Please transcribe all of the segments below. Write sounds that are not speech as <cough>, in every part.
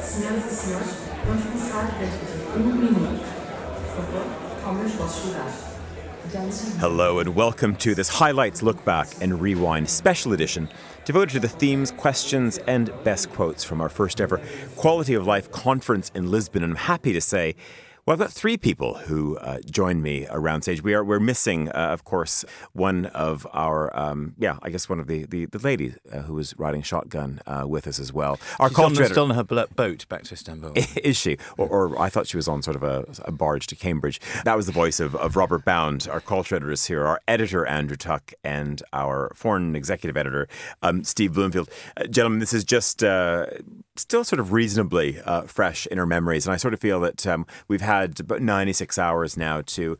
Senhoras e senhores, vamos começar de um minuto. Por favor, lugares. Hello and welcome to this Highlights Look Back and Rewind special edition devoted to the themes, questions, and best quotes from our first ever Quality of Life conference in Lisbon. And I'm happy to say, well, I've got three people who uh, join me around stage. We are we're missing, uh, of course, one of our um, yeah, I guess one of the the, the ladies uh, who was riding shotgun uh, with us as well. Our She's on, still on her boat back to Istanbul. <laughs> is she? Or, or I thought she was on sort of a, a barge to Cambridge. That was the voice of, of Robert Bound, our culture editor is here, our editor, Andrew Tuck, and our foreign executive editor, um, Steve Bloomfield. Uh, gentlemen, this is just uh, still sort of reasonably uh, fresh in our memories. And I sort of feel that um, we've had about 96 hours now to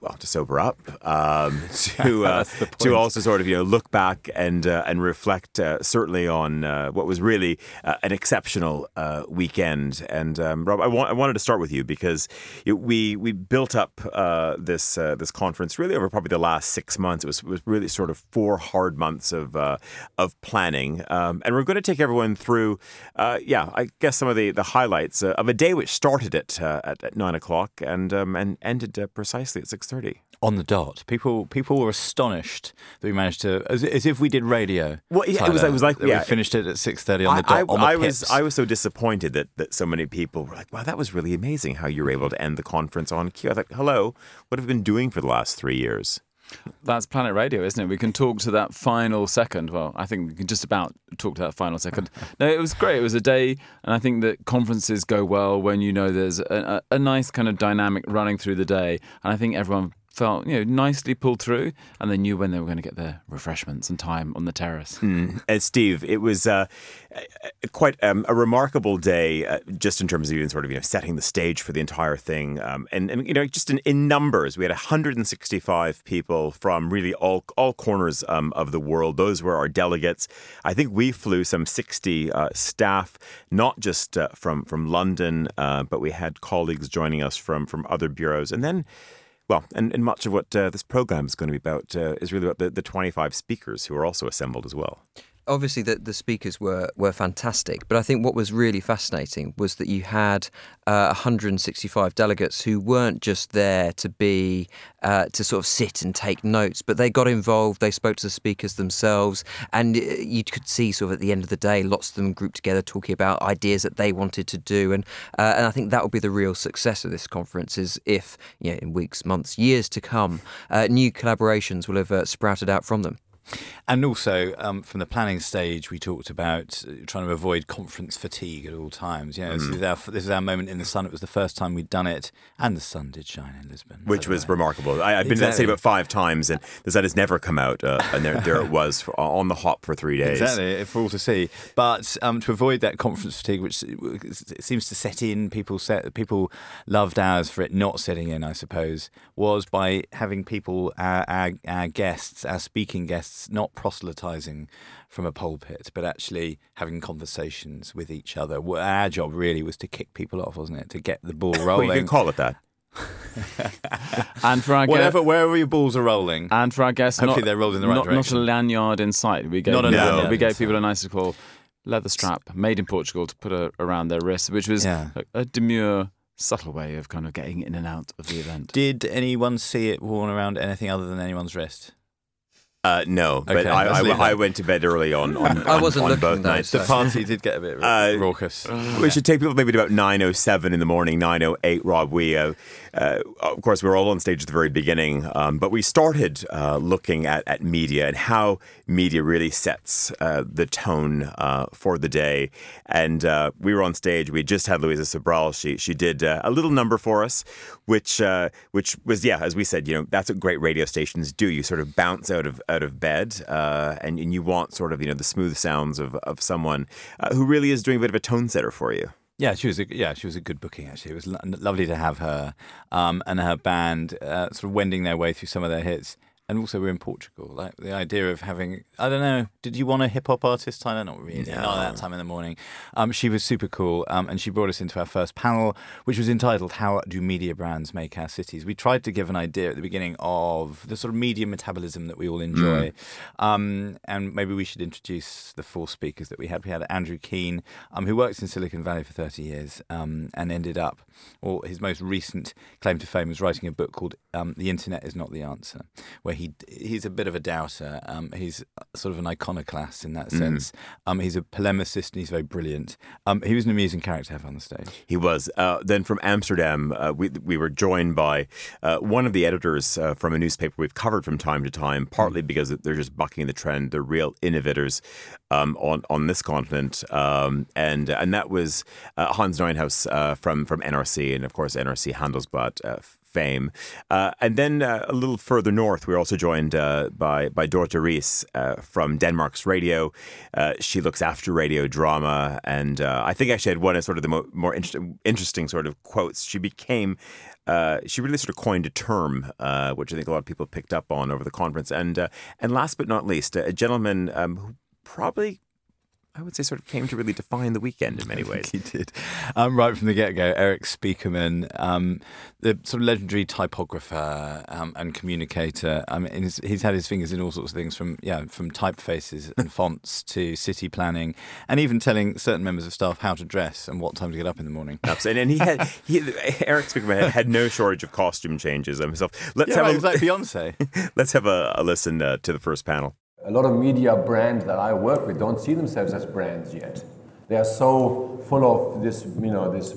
well, to sober up, um, <laughs> to uh, to also sort of you know look back and uh, and reflect uh, certainly on uh, what was really uh, an exceptional uh, weekend. And um, Rob, I, wa- I wanted to start with you because it, we we built up uh, this uh, this conference really over probably the last six months. It was, it was really sort of four hard months of uh, of planning, um, and we're going to take everyone through, uh, yeah, I guess some of the the highlights uh, of a day which started at uh, at, at nine o'clock and um, and ended uh, precisely at six thirty. on the dot. People people were astonished that we managed to, as, as if we did radio. Well, yeah, it was- it was like- yeah. we finished it at six thirty on the dot. I, on the I was. I was so disappointed that, that so many people were like, "Wow, that was really amazing how you were able to end the conference on cue." I thought, "Hello, what have you been doing for the last three years?" That's Planet Radio, isn't it? We can talk to that final second. Well, I think we can just about talk to that final second. <laughs> No, it was great. It was a day, and I think that conferences go well when you know there's a, a, a nice kind of dynamic running through the day, and I think everyone felt you know nicely pulled through, and they knew when they were going to get their refreshments and time on the terrace. And Steve, it was uh, quite um, a remarkable day, uh, just in terms of even sort of you know setting the stage for the entire thing, um, and, and you know just in, in numbers, we had 165 people from really all all corners um, of the world. Those were our delegates. I think we flew some 60 uh, staff, not just uh, from from London, uh, but we had colleagues joining us from from other bureaus, and then. Well, and, and much of what uh, this program is going to be about uh, is really about the, the 25 speakers who are also assembled as well. Obviously the, the speakers were, were fantastic, but I think what was really fascinating was that you had uh, 165 delegates who weren't just there to be uh, to sort of sit and take notes, but they got involved. They spoke to the speakers themselves, and uh, you could see sort of at the end of the day, lots of them grouped together talking about ideas that they wanted to do, and uh, and I think that will be the real success of this conference is if you know, in weeks, months, years to come, uh, new collaborations will have uh, sprouted out from them. And also, um, from the planning stage, we talked about uh, trying to avoid conference fatigue at all times. You know, this, Mm. is our, this is our moment in the sun. It was the first time we'd done it, and the sun did shine in Lisbon. which was way. remarkable. I, I've been to that city about five times, and the sun has never come out, uh, and there, there it <laughs> was for, on the hop for three days. Exactly, for all to see. But um, to avoid that conference fatigue, which seems to set in, people set, people loved ours for it not setting in, I suppose, was by having people, our, our, our guests, our speaking guests, not proselytizing from a pulpit, but actually having conversations with each other. Well, Our job really was to kick people off, wasn't it? To get the ball <laughs> Well, rolling. you can call it that. And for our guest, Whatever, wherever your balls are rolling. and for our guests, Hopefully not, they're rolled in the right not, not a lanyard in sight. We gave Not a people- lanyard we gave people a nice little leather strap made in Portugal to put a, around their wrist, which was Yeah. a, a demure, subtle way of kind of getting in and out of the event. Did anyone see it worn around anything other than anyone's wrest? Uh, no, but I, I, I went to bed early on. on <laughs> I wasn't on looking, both though, nights. so- The party did get a bit Uh, raucous. We should take people maybe to about 9.07 in the morning, 9.08, Rob. We, uh, uh, of course, we were all on stage at the very beginning, um, but we started uh, looking at, at media and how media really sets uh, the tone uh, for the day. And uh, we were on stage. We just had Luísa Sobral. She she did a little number for us, which which was yeah, as we said, you know, that's what great radio stations do. You sort of bounce out of out of bed, and, and you want sort of you know the smooth sounds of of someone who really is doing a bit of a tone setter for you. Yeah, she was a yeah, she was a good booking actually. It was lo- lovely to have her um, and her band uh, sort of wending their way through some of their hits. And also we're in Portugal. Like the idea of having, I don't know, did you want a hip hop artist, Tyler? Not really, No. not that time in the morning. Um, she was super cool, um, and she brought us into our first panel, which was entitled "How Do Media Brands Make Our Cities?" We tried to give an idea at the beginning of the sort of media metabolism that we all enjoy, um, and maybe we should introduce the four speakers that we had. We had Andrew Keen, um, who works in Silicon Valley for 30 years, um, and ended up, or his most recent claim to fame was writing a book called um, "The Internet Is Not the Answer," where he he's a bit of a doubter. Um, he's sort of an iconoclast in that sense. Um, he's a polemicist and he's very brilliant. Um, he was an amusing character to have on the stage. He was. Uh, then from Amsterdam, uh, we, we were joined by uh, one of the editors uh, from a newspaper we've covered from time to time, partly because they're just bucking the trend. They're real innovators um, on, on this continent. Um, and and that was uh, Hans Nijenhuis uh, from, from NRC, and of course, NRC Handelsblad. Fame. Uh, and then uh, a little further north, we are also joined uh, by by Dorte Ries uh, from Denmark's radio. Uh, she looks after radio drama, and uh, I think actually had one of sort of the mo- more interesting, interesting sort of quotes. She became. She really sort of coined a term, which I think a lot of people picked up on over the conference, and and last but not least, a gentleman um, who probably, I would say, sort of came to really define the weekend in many ways. he did. Um, right from the get go, Erik Spiekermann, um, the sort of legendary typographer um, and communicator. I mean, he's, he's had his fingers in all sorts of things from yeah, from typefaces and <laughs> fonts to city planning, and even telling certain members of staff how to dress and what time to get up in the morning. Absolutely. And, and he had <laughs> he, Erik Spiekermann had, had no shortage of costume changes himself. Let's Yeah, have right, a, like Beyonce. <laughs> let's have a, a listen uh, to the first panel. A lot of media brands that I work with don't see themselves as brands yet. They are so full of this, you know, this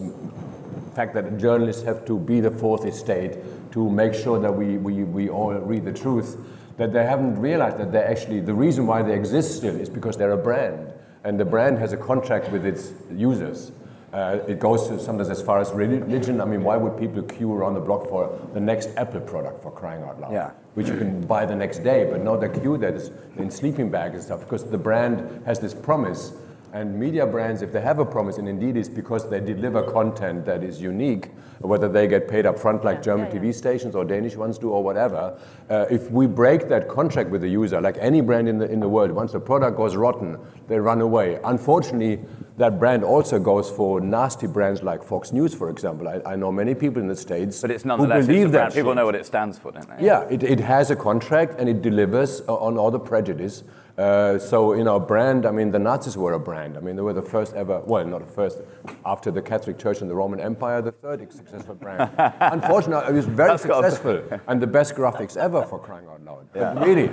fact that journalists have to be the fourth estate to make sure that we, we, we all read the truth, that they haven't realized that they actually, the reason why they exist still is because they're a brand. And the brand has a contract with its users. Uh, it goes to sometimes as far as religion. I mean, why would people queue around the block for the next Apple product for crying out loud? Yeah. Which you can buy the next day, but not the queue that is in sleeping bags and stuff, because the brand has this promise. And media brands, if they have a promise, and indeed it's because they deliver content that is unique, whether they get paid up front like German TV stations or Danish ones do or whatever, uh, if we break that contract with the user, like any brand in the, in the world, once the product goes rotten, they run away. Unfortunately, that brand also goes for nasty brands like Fox News, for example. I, I know many people in the States But it's who nonetheless, it's believe a that brand. People shit. know what it stands for, don't they? Yeah, it, it has a contract and it delivers uh, on all the prejudice. Uh, so, you know, brand, I mean, the Nazis were a brand. I mean, they were the first ever, well, not the first, after the Catholic Church and the Roman Empire, the third successful brand. <laughs> Unfortunately, it was very That's successful <laughs> and the best graphics ever for crying out loud. But really,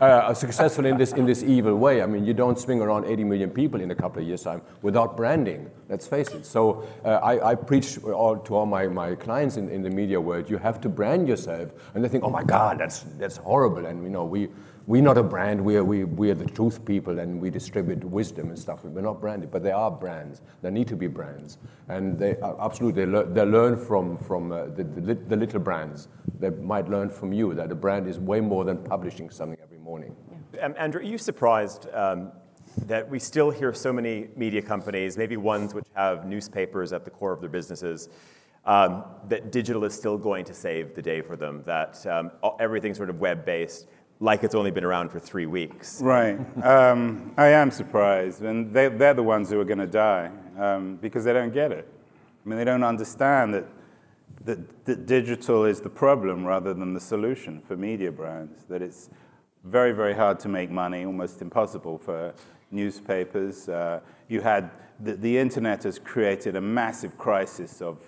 uh, successful in this, in this evil way. I mean, you don't swing around 80 million people in a couple of years' time without branding, let's face it. So uh, I, I preach all, to all my, my clients in, in the media world, you have to brand yourself. And they think, oh my God, that's, that's horrible. And, you know, we, we're not a brand, we are, we, we are the truth people and we distribute wisdom and stuff. We're not branded, but they are brands. They need to be brands. And they absolutely, they, lear- they learn from, from uh, the, the, the little brands. They might learn from you that a brand is way more than publishing something every morning. Um, Andrew, are you surprised um, that we still hear so many media companies, maybe ones which have newspapers at the core of their businesses, um, that digital is still going to save the day for them, that um, everything's sort of web based, like it's only been around for three weeks? Right. Um, I am surprised. And they, they're the ones who are going to die um, because they don't get it. I mean, they don't understand that, that, that digital is the problem rather than the solution for media brands, that it's very, very hard to make money, almost impossible for newspapers. Uh, you had the, the internet has created a massive crisis of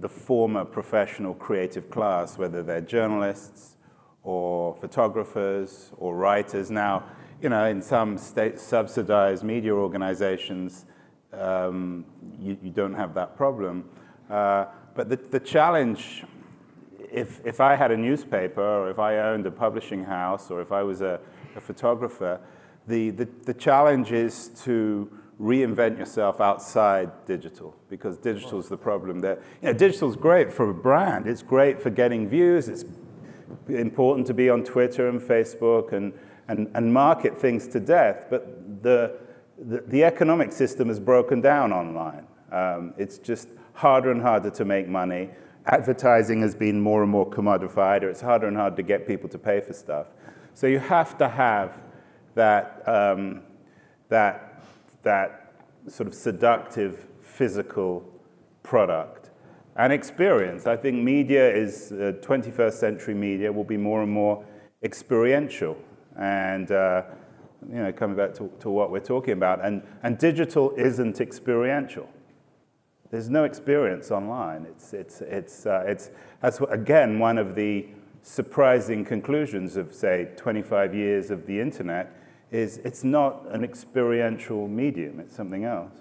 the former professional creative class, whether they're journalists or photographers or writers. Now, you know, in some state subsidized media organizations, um, you, you don't have that problem. Uh, but the, the challenge, if, if I had a newspaper or if I owned a publishing house or if I was a, a photographer, the, the, the challenge is to reinvent yourself outside digital because digital is the problem that you know great for a brand it's great for getting views it's important to be on twitter and facebook and, and, and market things to death but the, the, the economic system has broken down online. Um, it's just harder and harder to make money. Advertising has been more and more commodified, or it's harder and harder to get people to pay for stuff. So you have to have that, um, that, that sort of seductive physical product and experience. I think media is, uh, 21st century media will be more and more experiential. And, uh, you know, coming back to, to what we're talking about, and, and digital isn't experiential. There's no experience online. It's, it's, it's, uh, it's, that's, again, one of the surprising conclusions of, say, 25 years of the internet is it's not an experiential medium, it's something else.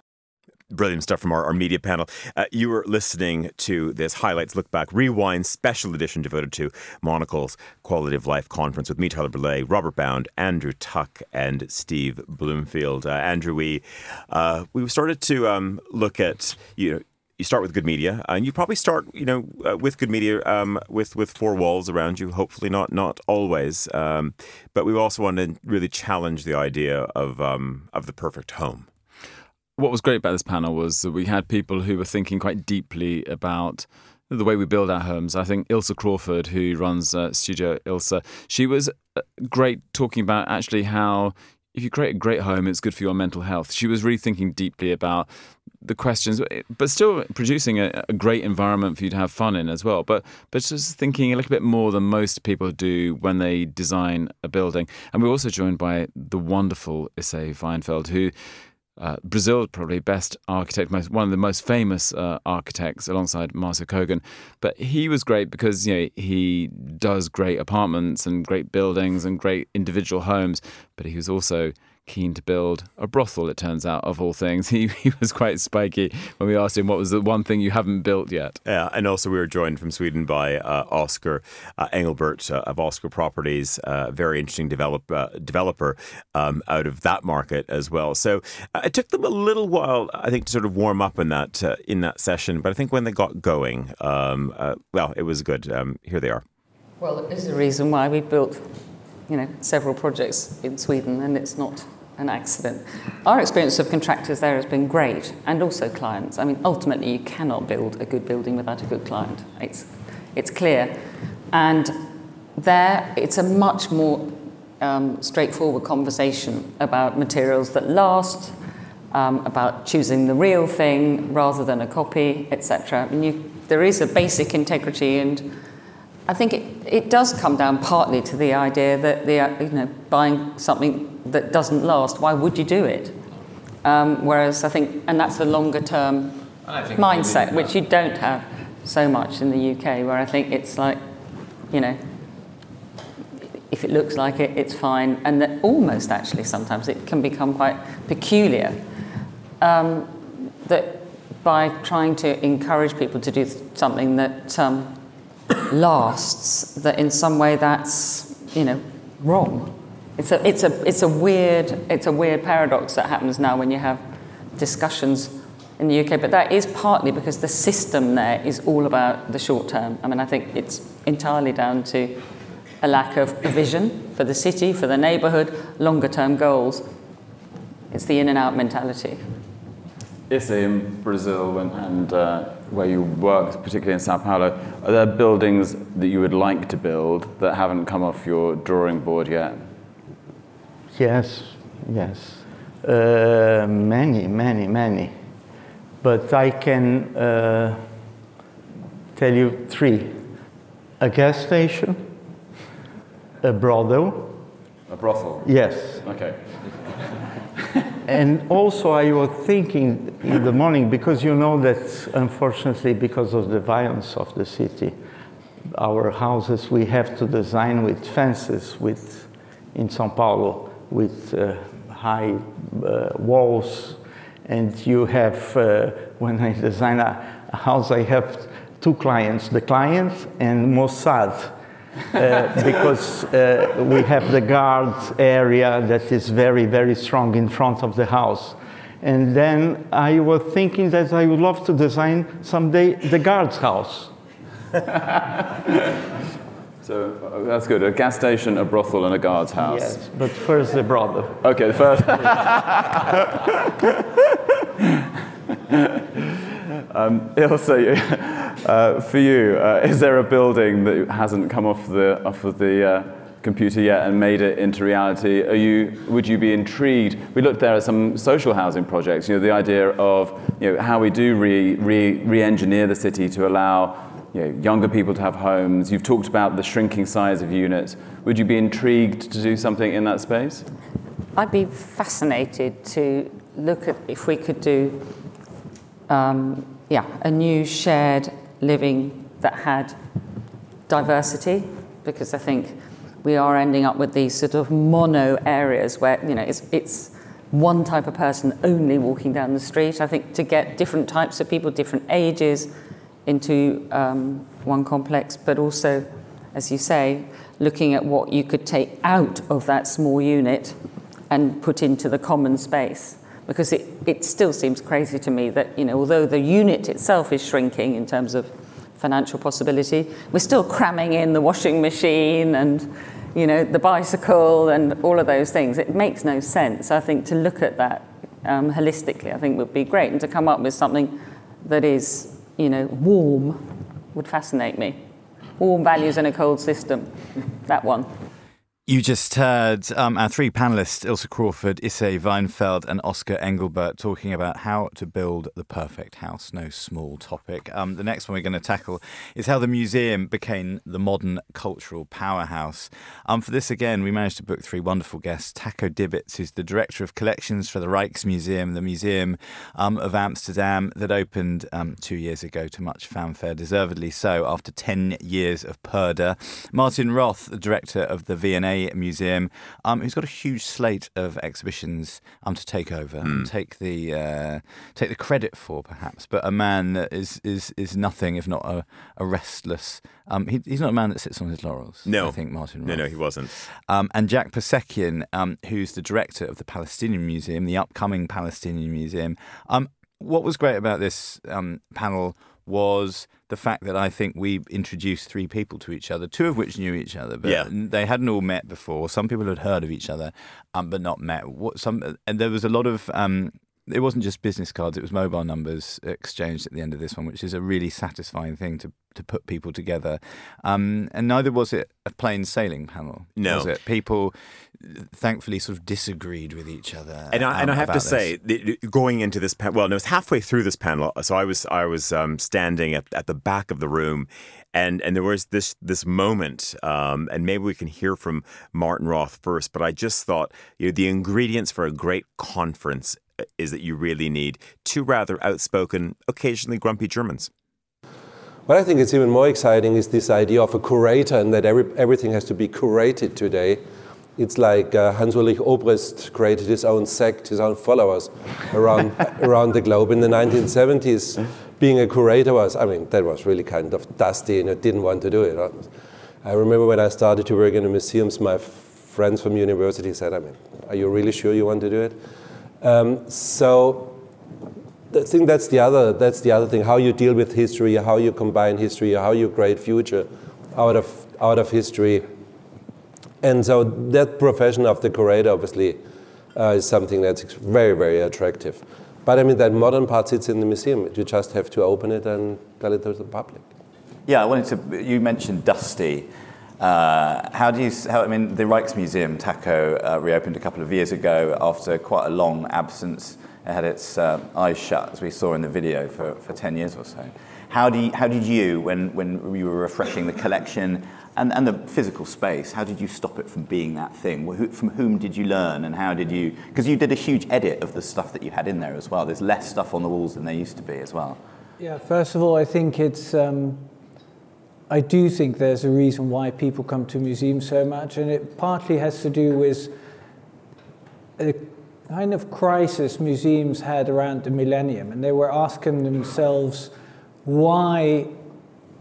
Brilliant stuff from our, our media panel. Uh, you were listening to this Highlights Look Back Rewind special edition devoted to Monocle's Quality of Life conference with me, Tyler Brûlé, Robert Bound, Andrew Tuck, and Steve Bloomfield. Uh, Andrew, we uh, we started to um, look at you know you start with good media, and you probably start, you know, uh, with good media, um, with with four walls around you. Hopefully, not not always, um, but we also want to really challenge the idea of um, of the perfect home. What was great about this panel was that we had people who were thinking quite deeply about the way we build our homes. I think Ilse Crawford, who runs uh, Studio Ilse, she was uh, great talking about actually how if you create a great home, it's good for your mental health. She was really thinking deeply about the questions, but still producing a, a, great environment for you to have fun in as well. But but just thinking a little bit more than most people do when they design a building. And we're also joined by the wonderful Isay Weinfeld, who uh, Brazil's probably best architect, most, one of the most famous uh, architects alongside Marcio Kogan. But he was great because you know he does great apartments and great buildings and great individual homes. But he was also keen to build a brothel, it turns out, of all things. <laughs> He, he was quite spiky when we asked him what was the one thing you haven't built yet. Yeah, and also we were joined from Sweden by uh, Oscar uh, Engelbert uh, of Oscar Properties, uh, very interesting develop, uh, developer um, out of that market as well. So uh, it took them a little while, I think, to sort of warm up in that in that session. But I think when they got going, um, well, it was good. Um, here they are. Well, there's a reason why we built, you know, several projects in Sweden, and it's not an accident. Our experience of contractors there has been great, and also clients. I mean, ultimately, you cannot build a good building without a good client. It's, it's clear. And there, it's a much more um, straightforward conversation about materials that last, um, about choosing the real thing rather than a copy, etc. I mean, you, there is a basic integrity and I think it, it does come down partly to the idea that the, you know, buying something that doesn't last, why would you do it? Um, whereas I think, and that's a longer term mindset, which you don't have so much in the UK, where I think it's like, you know, if it looks like it, it's fine. And that almost actually sometimes it can become quite peculiar. Um, that by trying to encourage people to do something that um, lasts, that in some way that's, you know, wrong. It's a, it's a, it's a, weird, it's a weird paradox that happens now when you have discussions in the UK, but that is partly because the system there is all about the short term. I mean, I think it's entirely down to a lack of vision for the city, for the neighbourhood, longer term goals. It's the in and out mentality. Isay in Brazil and uh, where you work, particularly in Sao Paulo, are there buildings that you would like to build that haven't come off your drawing board yet? Yes, yes. Uh, many, many, many. But I can uh, tell you three a gas station, a brothel. A brothel? Yes. Okay <laughs> and also I was thinking in the morning, because you know that unfortunately because of the violence of the city, our houses we have to design with fences with, in Sao Paulo with uh, high uh, walls. And you have, uh, when I <laughs> design a, a house I have two clients, the client and Mossad because uh, we have the guard area that is very, very strong in front of the house. And then I was thinking that I would love to design someday the guard's house. <laughs> so uh, that's good. A gas station, a brothel, and a guard's house. Yes, but first the brothel. Okay, first. <laughs> um, <laughs> also, Uh, for you, uh, is there a building that hasn't come off the off of the uh, computer yet and made it into reality? Are you would you be intrigued? We looked there at some social housing projects. You know, the idea of you know how we do re re re-engineer the city to allow you know, younger people to have homes. You've talked about the shrinking size of units. Would you be intrigued to do something in that space? I'd be fascinated to look at if we could do, um, yeah, a new shared living that had diversity, because I think we are ending up with these sort of mono areas where you know it's it's one type of person only walking down the street. I think to get different types of people, different ages, into um, one complex, but also, as you say, looking at what you could take out of that small unit and put into the common space. Because it, it still seems crazy to me that, you know, although the unit itself is shrinking in terms of financial possibility, we're still cramming in the washing machine and, you know, the bicycle and all of those things. It makes no sense. I think to look at that um, holistically, I think would be great, and to come up with something that is, you know, warm would fascinate me. Warm values in a cold system. That one. You just heard um, our three panelists, Ilse Crawford, Isay Weinfeld, and Oscar Engelbert, talking about how to build the perfect house. No small topic. Um, the next one we're going to tackle is how the museum became the modern cultural powerhouse. Um, for this, again, we managed to book three wonderful guests. Taco Dibbits, who's the director of collections for the Rijksmuseum, the Museum um, of Amsterdam, that opened um, two years ago to much fanfare, deservedly so, after 10 years of purdah. Martin Roth, the director of the V&A Museum, um, who's got a huge slate of exhibitions um, to take over and take the uh, take the credit for, perhaps. But a man that is is is nothing if not a, a restless. Um, he, he's not a man that sits on his laurels. No. I think Martin. No, Roth. no, he wasn't. Um, and Jack Persekian, um, who's the director of the Palestinian Museum, the upcoming Palestinian Museum. Um, what was great about this um, panel was the fact that I think we introduced three people to each other, two of which knew each other, but Yeah. they hadn't all met before. Some people had heard of each other, um, but not met. What some and there was a lot of. Um, it wasn't just business cards; it was mobile numbers exchanged at the end of this one, which is a really satisfying thing to to put people together. Um, and neither was it a plain sailing panel. No. was it? People thankfully sort of disagreed with each other. And I, and I um, have to about say, going into this panel, well, no, it was halfway through this panel. So I was I was um, standing at, at the back of the room, and and there was this this moment, um, and maybe we can hear from Martin Roth first. But I just thought, you know, the ingredients for a great conference is that you really need two rather outspoken, occasionally grumpy Germans. What I think is even more exciting is this idea of a curator and that every, everything has to be curated today. It's like uh, Hans Ulrich Obrist created his own sect, his own followers around, <laughs> around the globe. In the 1970s, being a curator was, I mean, that was really kind of dusty and I didn't want to do it. I remember when I started to work in the museums, my friends from university said, I mean, are you really sure you want to do it? Um, so I think that's the other that's the other thing. How you deal with history, how you combine history, how you create future out of out of history. And so that profession of the curator obviously uh, is something that's very very attractive. But I mean that modern part sits in the museum. You just have to open it and tell it to the public. Yeah, I wanted to. You mentioned Dusty. Uh, how do you? How, I mean, the Rijksmuseum Taco uh, reopened a couple of years ago after quite a long absence. It had its uh, eyes shut, as we saw in the video, for, for ten years or so. How do you, How did you, when when you were refreshing the collection and, and the physical space, how did you stop it from being that thing? Who, from whom did you learn, and how did you? Because you did a huge edit of the stuff that you had in there as well. There's less stuff on the walls than there used to be as well. Yeah, first of all, I think it's. Um, I do think there's a reason why people come to museums so much, and it partly has to do with a kind of crisis museums had around the millennium, and they were asking themselves why.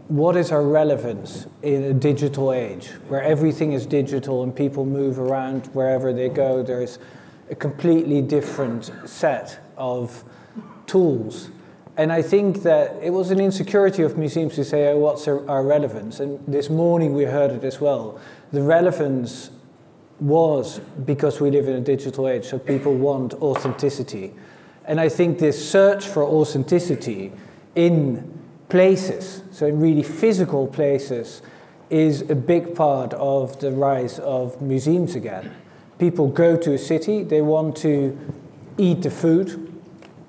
What is our relevance in a digital age where everything is digital and people move around wherever they go? There's a completely different set of tools. And I think that it was an insecurity of museums to say, oh, what's our, our relevance? And this morning we heard it as well. The relevance was because we live in a digital age, so people want authenticity. And I think this search for authenticity in places, so in really physical places, is a big part of the rise of museums again. People go to a city, they want to eat the food.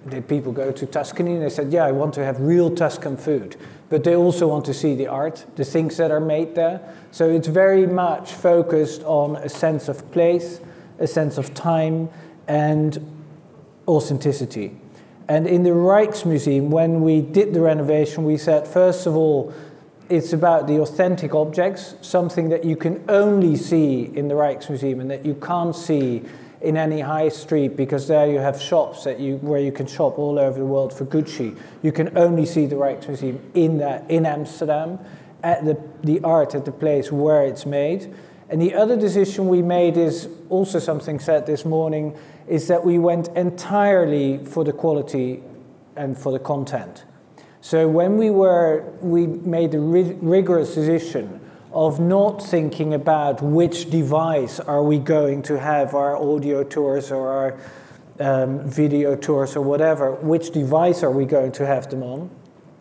The people go to Tuscany and they said, Yeah, I want to have real Tuscan food. But they also want to see the art, the things that are made there. So it's very much focused on a sense of place, a sense of time, and authenticity. And in the Rijksmuseum, when we did the renovation, we said, first of all, it's about the authentic objects, something that you can only see in the Rijksmuseum and that you can't see in any high street because there you have shops that you, where you can shop all over the world for Gucci. You can only see the Rijksmuseum in, that, in Amsterdam, at the, the art at the place where it's made. And the other decision we made is also something said this morning is that we went entirely for the quality and for the content. So when we were, we made a rigorous decision of not thinking about which device are we going to have our audio tours or our um, video tours or whatever, which device are we going to have them on.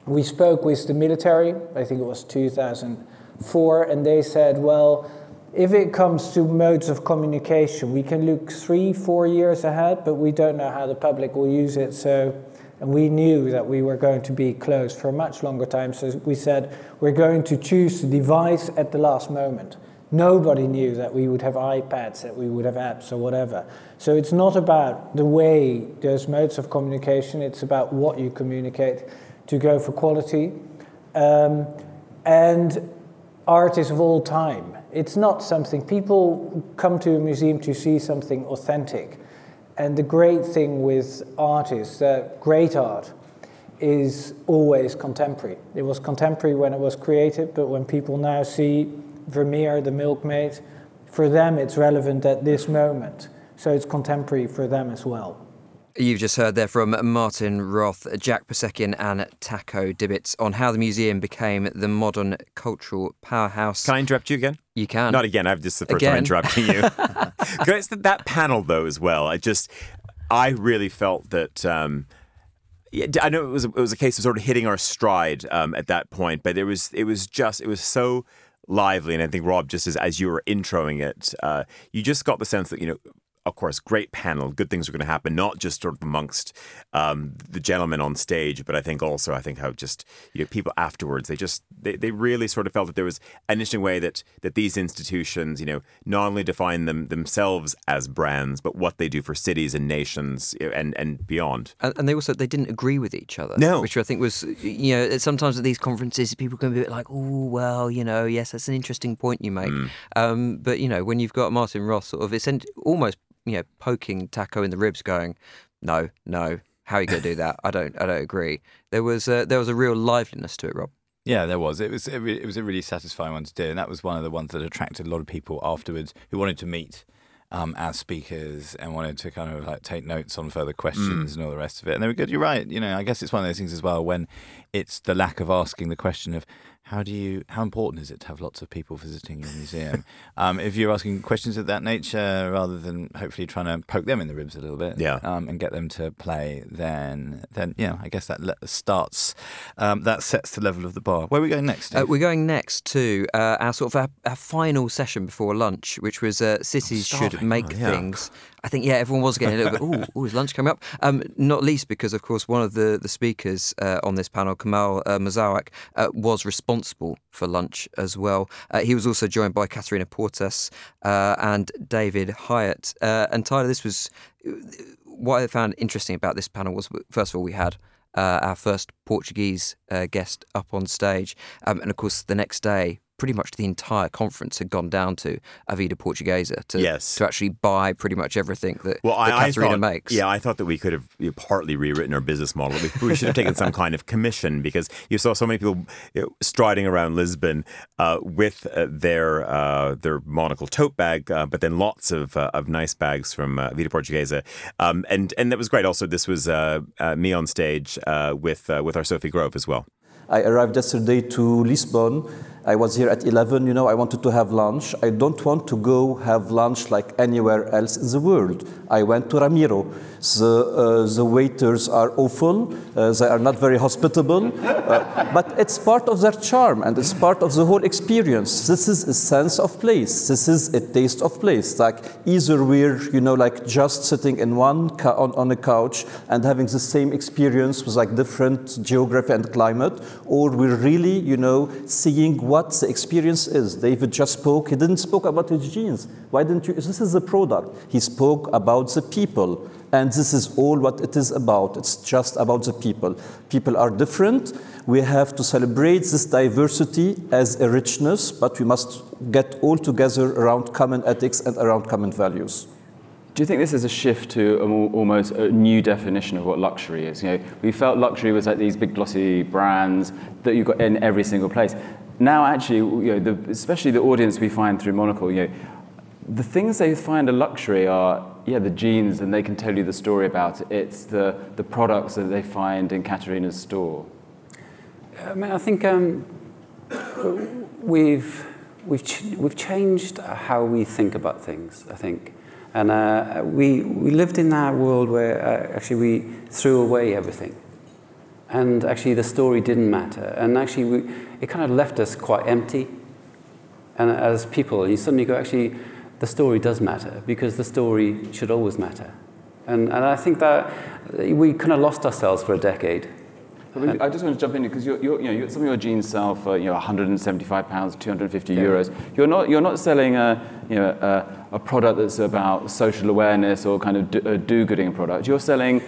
We spoke with the military, I think it was 2004, and they said, well, if it comes to modes of communication, we can look three, four years ahead, but we don't know how the public will use it. So and we knew that we were going to be closed for a much longer time, so we said we're going to choose the device at the last moment. Nobody knew that we would have iPads, that we would have apps or whatever. So it's not about the way those modes of communication, it's about what you communicate to go for quality. Um, and art is of all time. It's not something people come to a museum to see something authentic. And the great thing with art is that great art is always contemporary. It was contemporary when it was created, but when people now see Vermeer, the milkmaid, for them it's relevant at this moment. So it's contemporary for them as well. You've just heard there from Martin Roth, Jack Persekian, and Taco Dibbits on how the museum became the modern cultural powerhouse. Can I interrupt you again? You can. Not again. I've just the first again. time interrupting you. <laughs> it's that panel though as well. I just, I really felt that. Um, yeah, I know it was it was a case of sort of hitting our stride um, at that point, but it was it was just it was so lively, and I think Rob, just as as you were introing it, uh, you just got the sense that you know of course, great panel. Good things are going to happen, not just sort of amongst um, the gentlemen on stage, but I think also, I think how just you know, people afterwards, they just they, they really sort of felt that there was an interesting way that that these institutions, you know, not only define them themselves as brands, but what they do for cities and nations and and beyond. And, and they also they didn't agree with each other. No, which I think was you know sometimes at these conferences people can be a bit like, oh well, you know, yes, that's an interesting point you make. Mm. Um, but you know, when you've got Martin Roth sort of it's almost you know, poking Taco in the ribs, going, "No, no, how are you going to do that? I don't, I don't agree." There was a, there was a real liveliness to it, Rob. Yeah, there was. It was it, it was a really satisfying one to do, and that was one of the ones that attracted a lot of people afterwards who wanted to meet um, as speakers and wanted to kind of like take notes on further questions mm. and all the rest of it. And they were good. You're right. You know, I guess it's one of those things as well when it's the lack of asking the question of how do you how important is it to have lots of people visiting your museum? <laughs> Um, if you're asking questions of that nature rather than hopefully trying to poke them in the ribs a little bit yeah. um, and get them to play then then yeah i guess that starts um, that sets the level of the bar. Where are we going next uh, we're going next to uh, our sort of our, our, final session before lunch which was uh, cities should make oh, yeah. things I think yeah, everyone was getting a little bit. Oh, is lunch coming up? Um, not least because, of course, one of the the speakers uh, on this panel, Kamal uh, Mouzawak, uh, was responsible for lunch as well. Uh, he was also joined by Catarina Portas uh, and David Hieatt. Uh, and Tyler, this was what I found interesting about this panel was first of all we had. our first Portuguese guest up on stage, um, and of course the next day pretty much the entire conference had gone down to A Vida Portuguesa to, yes. to actually buy pretty much everything that, well, that I, Catarina I thought, makes. Yeah, I thought that we could have you know, partly rewritten our business model. We, we should have taken some kind of commission because you saw so many people you know, striding around Lisbon uh, with uh, their uh, their monocle tote bag, uh, but then lots of uh, of nice bags from uh, Vida Portuguesa, um, and and that was great. Also, this was me on stage with with our Sophie Grove as well. I arrived yesterday to Lisbon I was here at 11, you know, I wanted to have lunch. I don't want to go have lunch like anywhere else in the world. I went to Ramiro. The, uh, the waiters are awful, uh, they are not very hospitable, uh, but it's part of their charm and it's part of the whole experience. This is a sense of place. This is a taste of place. Like either we're, you know, like just sitting in one on, on a couch and having the same experience with like different geography and climate, or we're really, you know, seeing what the experience is. David just spoke. He didn't spoke about his genes. Why didn't you? This is the product. He spoke about the people. And this is all what it is about. It's just about the people. People are different. We have to celebrate this diversity as a richness, but we must get all together around common ethics and around common values. Do you think this is a shift to a more, almost a new definition of what luxury is? You know, we felt luxury was like these big glossy brands that you got in every single place. Now, actually, you know, the, especially the audience we find through Monocle, you know, the things they find a luxury are, yeah, the jeans, and they can tell you the story about it. It's the, the products that they find in Catarina's store. I mean, I think um, we've, we've, ch- we've changed how we think about things, I think. And uh, we, we lived in that world where uh, actually we threw away everything. And actually the story didn't matter. And actually we, it kind of left us quite empty. And as people, you suddenly go, actually, the story does matter because the story should always matter. And, and I think that we kind of lost ourselves for a decade. I just want to jump in because you're, you're, you know, some of your jeans sell for you know 175 pounds, 250 yeah. euros. You're not you're not selling a you know a, a product that's about social awareness or kind of do, a do-gooding product. You're selling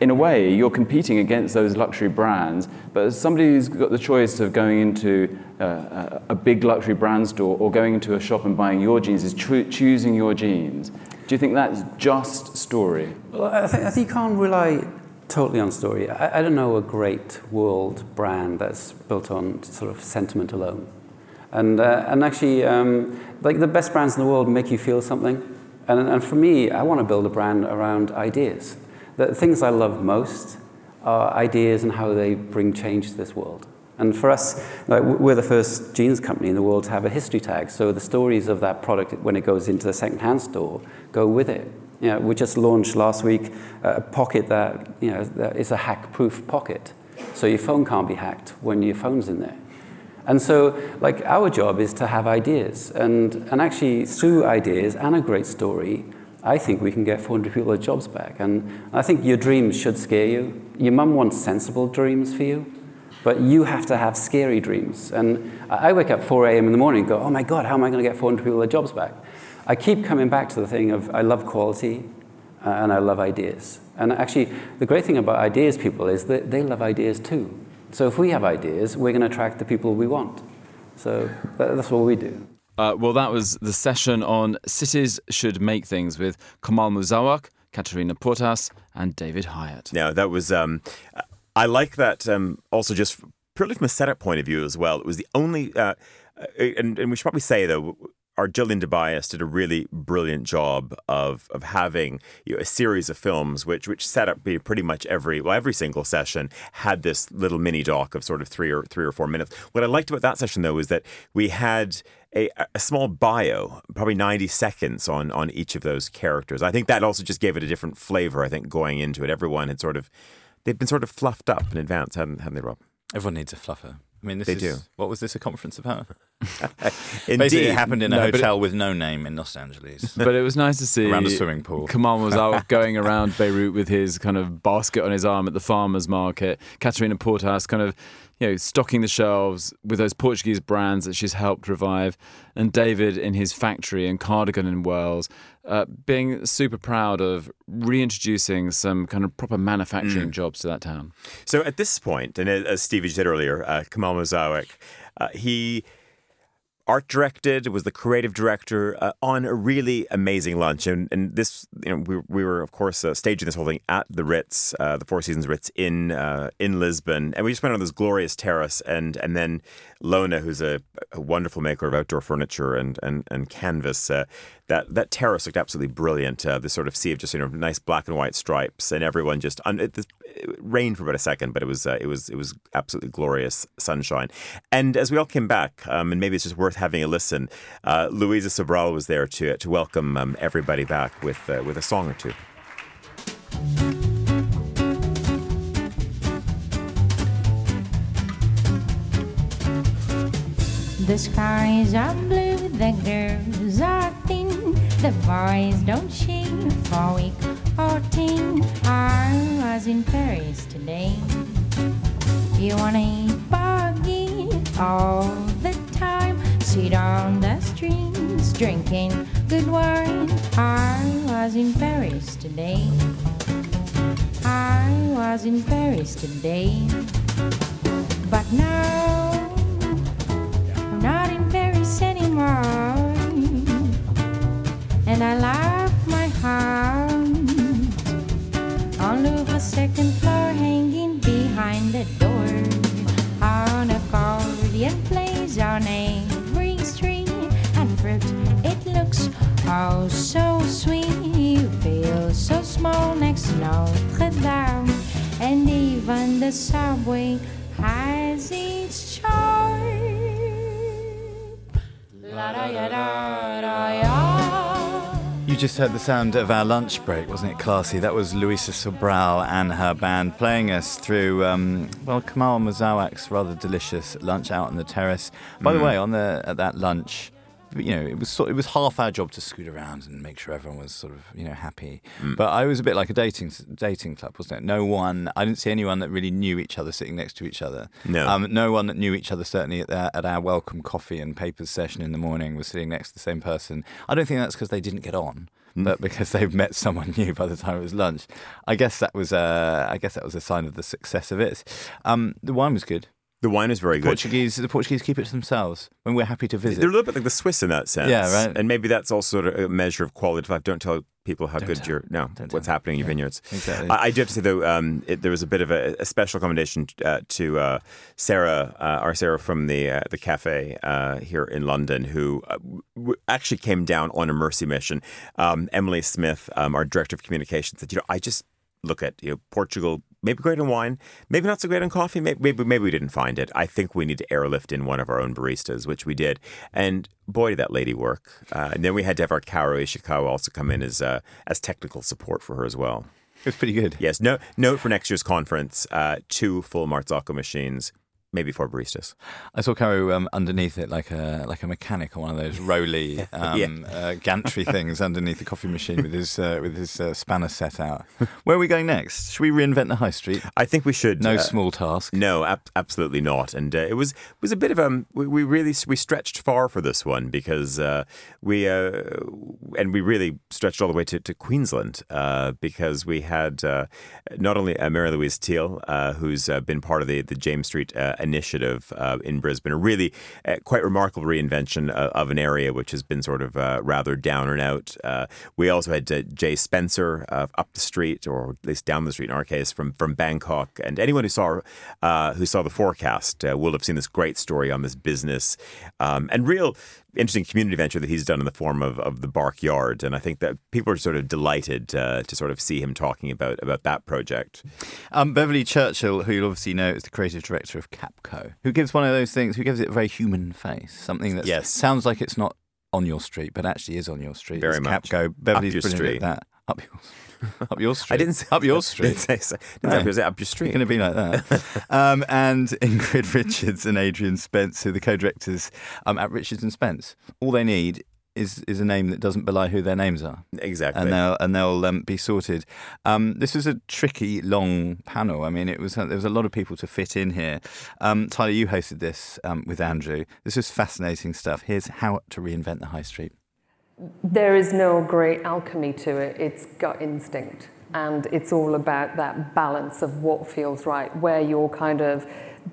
in a way, you're competing against those luxury brands. But as somebody who's got the choice of going into uh, a big luxury brand store or going into a shop and buying your jeans, is choosing your jeans. Do you think that's just story? Well, I think, I think you can't rely totally on story. I, I, don't know a great world brand that's built on sort of sentiment alone. And, uh, and actually, um, like the best brands in the world make you feel something. And, and for me, I want to build a brand around ideas the things I love most are ideas and how they bring change to this world. And for us, like, we're the first jeans company in the world to have a history tag. So the stories of that product when it goes into the secondhand store go with it. You know, we just launched last week a pocket that you know that is a hack-proof pocket, so your phone can't be hacked when your phone's in there. And so, like our job is to have ideas, and and actually through ideas and a great story, I think we can get 400 people their jobs back. And I think your dreams should scare you. Your mum wants sensible dreams for you, but you have to have scary dreams. And I wake up 4 a.m. in the morning and go, oh my God, how am I going to get 400 people their jobs back? I keep coming back to the thing of I love quality uh, and I love ideas. And actually, the great thing about ideas people is that they love ideas too. So if we have ideas, we're going to attract the people we want. So that's what we do. Uh, well, that was the session on Cities Should Make Things with Kamal Mouzawak, Catarina Portas, and David Hieatt. Yeah, that was. Um, I like that um, also just purely from a setup point of view as well. It was the only. Uh, uh and, and we should probably say, though, our Gillian DeBias did a really brilliant job of of having you know, a series of films which which set up pretty much every well every single session had this little mini doc of sort of three or three or four minutes. What I liked about that session though is that we had a, a small bio, probably 90 seconds on on each of those characters. I think that also just gave it a different flavor. I think going into it, everyone had sort of they've been sort of fluffed up in advance, hadn't, hadn't they, Rob? Everyone needs a fluffer. I mean, this they is, do. What was this a conference about? <laughs> Indeed. Basically, it happened in a No, but hotel with no name in Los Angeles. <laughs> But it was nice to see Around a swimming pool. Kamal was out <laughs> going around Beirut with his kind of basket on his arm at the farmers market. Catarina Portas kind of, you know, stocking the shelves with those Portuguese brands that she's helped revive, and David in his factory in Cardigan in Wales, uh, being super proud of reintroducing some kind of proper manufacturing jobs to that town. So at this point, and as Stevie said earlier, uh, Kamal Mouzawak, uh, he art directed, was the creative director uh, on a really amazing lunch. And, and this, you know, we, we were, of course, uh, staging this whole thing at the Ritz, uh, the Four Seasons Ritz in uh, in Lisbon. And we just went on this glorious terrace. And and then Lona, who's a, a wonderful maker of outdoor furniture and, and, and canvas, uh, that, that terrace looked absolutely brilliant. Uh, this sort of sea of just, you know, nice black and white stripes. And everyone just, it, it rained for about a second, but it was uh, it was it was absolutely glorious sunshine. And as we all came back, um, and maybe it's just worth having a listen. Uh, Luísa Sobral was there to to welcome um, everybody back with uh, with a song or two. The skies are blue, the girls are thin, the boys don't shave for week or ten. I was in Paris today. You wanna eat buggy all the time? Sit on the streets drinking good wine. I was in Paris today. I was in Paris today. But now I'm not in Paris anymore. And I left my heart on the second floor, hanging behind the door. On accordion plays on every string, and fruit it looks oh so sweet. You feel so small next to Notre Dame, and even the subway has its charm. La da ya da da ya. You just heard the sound of our lunch break, wasn't it, classy? That was Luísa Sobral and her band playing us through, um, well, Kamal Mouzawak's rather delicious lunch out on the terrace. By the Mm. way, on the at that lunch, you know, it was sort, it was half our job to scoot around and make sure everyone was sort of, you know, happy. Mm. But I was a bit like a dating dating club, wasn't it? No one, I didn't see anyone that really knew each other sitting next to each other. No. Um, no one that knew each other, certainly at, at our welcome coffee and papers session in the morning, was sitting next to the same person. I don't think that's because they didn't get on, Mm. but because they've met someone <laughs> new by the time it was lunch. I guess that was uh, I guess that was a sign of the success of it. Um, the wine was good. The wine is very good. Portuguese, the Portuguese keep it to themselves when we're happy to visit. They're a little bit like the Swiss in that sense. Yeah, right. And maybe that's also sort of a measure of quality of life. Don't tell people how Don't good tell. your no Don't what's happening in your Yeah, vineyards. exactly. I, I do have to say though, um, it, there was a bit of a, a special commendation uh, to uh, Sarah, uh, our Sarah from the uh, the cafe uh, here in London, who uh, w- actually came down on a mercy mission. Um, Emily Smith, um, our director of communications, said, you know, I just look at you know Portugal. Maybe great on wine, maybe not so great on coffee. Maybe, maybe maybe we didn't find it. I think we need to airlift in one of our own baristas, which we did, and boy did that lady work. Uh, and then we had to have our Karo Ishikawa also come in as uh, as technical support for her as well. It was pretty good. Yes. No note for next year's conference: uh, two full Marzocco machines, maybe four baristas. I saw Caro um, underneath it like a like a mechanic on one of those roly <laughs> um, Yeah. uh, gantry things underneath the coffee machine with his uh, with his uh, spanner set out. Where are we going next? Should we reinvent the high street? I think we should. No uh, small task. No, ab- absolutely not. And uh, it was was a bit of um we, we really we stretched far for this one because uh, we uh, and we really stretched all the way to, to Queensland uh, because we had uh, not only uh, Mary Louise Teal uh, who's uh, been part of the the James Street uh, initiative uh, in Brisbane, a really uh, quite remarkable reinvention uh, of an area which has been sort of uh, rather down and out. Uh, we also had Jay Spencer up the street, or at least down the street in our case, from from Bangkok, and anyone who saw who saw the forecast will have seen this great story on this business. Um, and real interesting community venture that he's done in the form of, of the Bark Yard, and I think that people are sort of delighted uh, to sort of see him talking about about that project. Um, Beverly Churchill, who you'll obviously know is the creative director of Capco, who gives one of those things, who gives it a very human face, something that Yes. sounds like it's not on your street, but actually is on your street. Very It's much. Capco. Beverly's your brilliant street. at that. Up yours. <laughs> Up your street. I didn't say up your street. Didn't say, so- didn't say No. up your- up your street. It's going to be like that. <laughs> um, and Ingrid <laughs> Richards and Adrian Spence, who are the co-directors um, at Richards and Spence. All they need is is a name that doesn't belie who their names are. Exactly. And they'll and they'll um, be sorted. Um, this was a tricky, long panel. I mean, it was there was a lot of people to fit in here. Um, Tyler, you hosted this um, with Andrew. This was fascinating stuff. Here's how to reinvent the high street. There is no great alchemy to it. It's gut instinct. And it's all about that balance of what feels right, where your kind of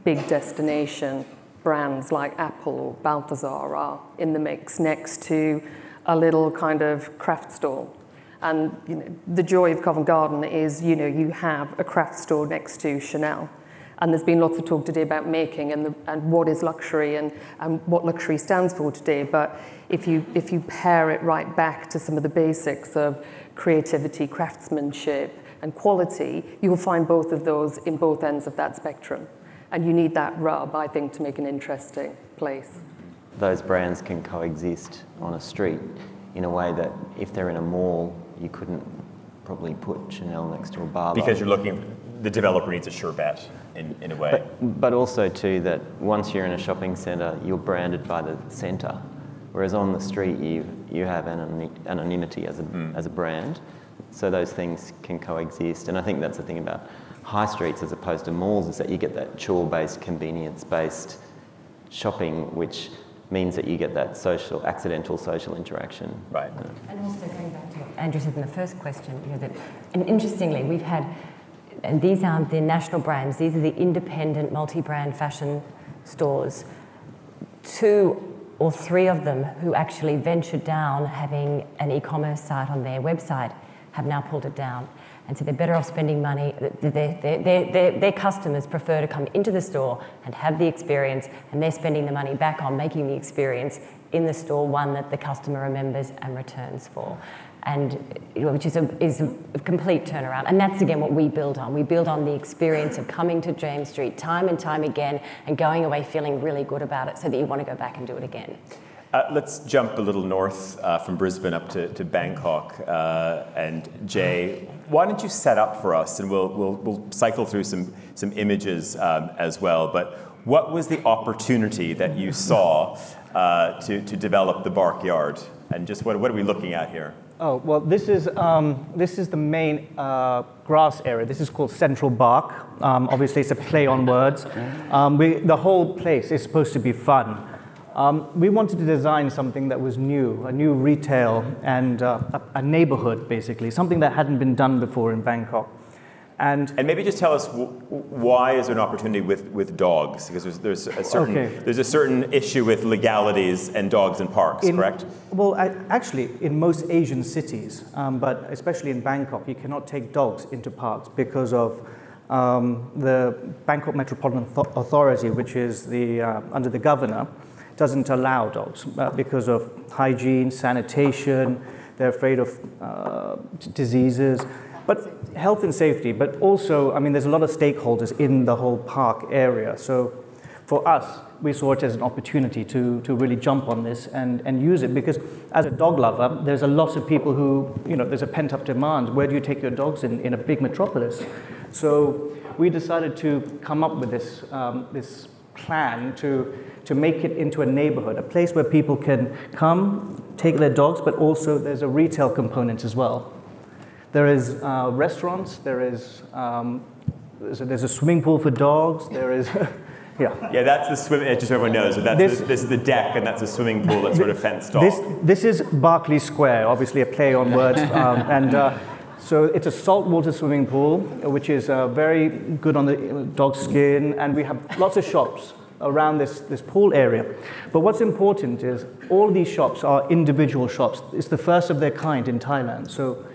big destination brands like Apple or Balthazar are in the mix next to a little kind of craft stall. And you know, the joy of Covent Garden is, you know, you have a craft store next to Chanel. And there's been lots of talk today about making and, the, and what is luxury and, and what luxury stands for today. But if you, if you pair it right back to some of the basics of creativity, craftsmanship, and quality, you will find both of those in both ends of that spectrum. And you need that rub, I think, to make an interesting place. Those brands can coexist on a street in a way that if they're in a mall, you couldn't probably put Chanel next to a bar. Because you're looking, the developer needs a sure bet in, in a way. But, but also, too, that once you're in a shopping centre, you're branded by the centre. Whereas on the street, you, you have anonymity as a, mm. as a brand. So those things can coexist. And I think that's the thing about high streets as opposed to malls is that you get that chore based, convenience based shopping, which means that you get that social, accidental social interaction. Right. And also going back to what Andrew said in the first question, you know, that, and interestingly, we've had, and these aren't the national brands, these are the independent multi brand fashion stores. Two or three of them who actually ventured down having an e commerce site on their website have now pulled it down. And so they're better off spending money. Their, their, their, their, customers prefer to come into the store and have the experience, and they're spending the money back on making the experience in the store one that the customer remembers and returns for. And which is a, is a complete turnaround. And that's again what we build on. We build on the experience of coming to James Street time and time again and going away feeling really good about it so that you want to go back and do it again. Uh, let's jump a little north uh, from Brisbane up to, to Bangkok. Uh, and Jay, why don't you set up for us, and we'll, we'll, we'll cycle through some, some images um, as well. But what was the opportunity that you saw uh, to, to develop the Barkyard? And just what, what are we looking at here? Oh, well, this is, um, this is the main uh, grass area. This is called Central Bark. Um, obviously, it's a play on words. Um, we, the whole place is supposed to be fun. Um, we wanted to design something that was new, a new retail and uh, a, a, neighborhood, basically, something that hadn't been done before in Bangkok. And, and maybe just tell us w- why is there an opportunity with, with dogs? Because there's, there's, a certain, okay. there's a certain issue with legalities and dogs in parks, in, correct? Well, I, actually, in most Asian cities, um, but especially in Bangkok, you cannot take dogs into parks because of um, the Bangkok Metropolitan Authority, which is the, uh, under the governor doesn't allow dogs uh, because of hygiene, sanitation, they're afraid of uh, diseases, but health and safety. But also, I mean, there's a lot of stakeholders in the whole park area. So for us, we saw it as an opportunity to, to really jump on this and, and use it because as a dog lover, there's a lot of people who, you know, there's a pent up demand. Where do you take your dogs in, in a big metropolis? So we decided to come up with this, um, this plan to to make it into a neighborhood, a place where people can come, take their dogs, but also there's a retail component as well. There is uh, restaurants, there is um, there's, a, there's, a, swimming pool for dogs, there is. <laughs> yeah. Yeah, that's the swim. Just so everyone knows, so that's this, the, this is the deck, and that's a swimming pool that's sort of fenced off. This, this is Berkeley Square, obviously a play on words, <laughs> um, and. Uh, so it's a saltwater swimming pool, which is uh, very good on the dog skin, and we have lots of shops around this, this pool area. But what's important is all these shops are individual shops. It's the first of their kind in Thailand. So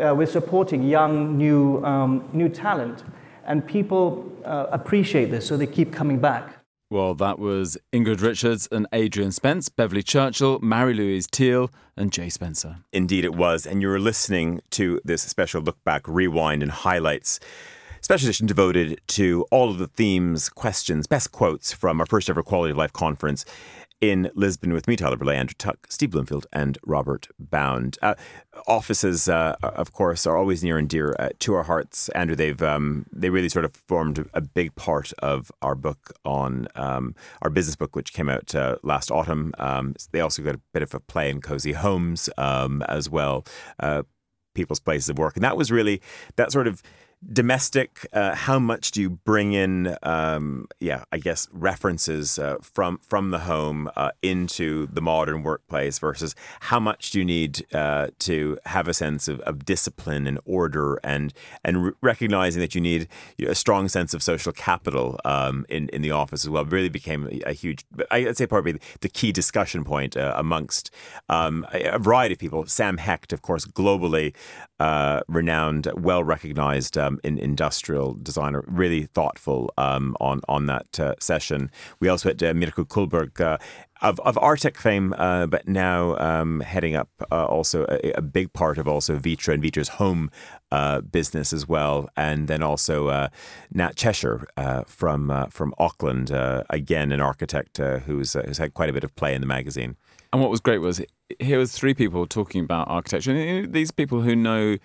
uh, we're supporting young, new, um, new talent, and people uh, appreciate this, so they keep coming back. Well, that was Ingrid Richards and Adrian Spence, Beverly Churchill, Mary Louise Teal, and Jay Spencer. Indeed, it was. And you were listening to this special look back, rewind, and highlights special edition devoted to all of the themes, questions, best quotes from our first ever Quality of Life conference in Lisbon with me, Tyler Brûlé, Andrew Tuck, Steve Bloomfield, and Robert Bound. Uh, offices, uh, of course, are always near and dear uh, to our hearts. Andrew, they've um, they really sort of formed a big part of our book on um, our business book, which came out uh, last autumn. Um, they also got a bit of a play in cozy homes um, as well, uh, people's places of work, and that was really that sort of domestic uh, how much do you bring in um, yeah i guess references uh, from from the home uh, into the modern workplace versus how much do you need uh, to have a sense of, of discipline and order and and recognizing that you need a strong sense of social capital um, in in the office as well really became a, huge i'd say probably the key discussion point uh, amongst um, a variety of people. Sam hecht of course globally uh, renowned well recognized um, in industrial designer, really thoughtful um, on on that uh, session. We also had uh, Mirkku Kullberg. Uh, of, of Artek fame, uh, but now um, heading up uh, also a, a, big part of also Vitra and Vitra's home uh, business as well, and then also Nat Cheshire from from Auckland, again an architect who's who's had quite a bit of play in the magazine. And what was great was here was three people talking about architecture. And these people who know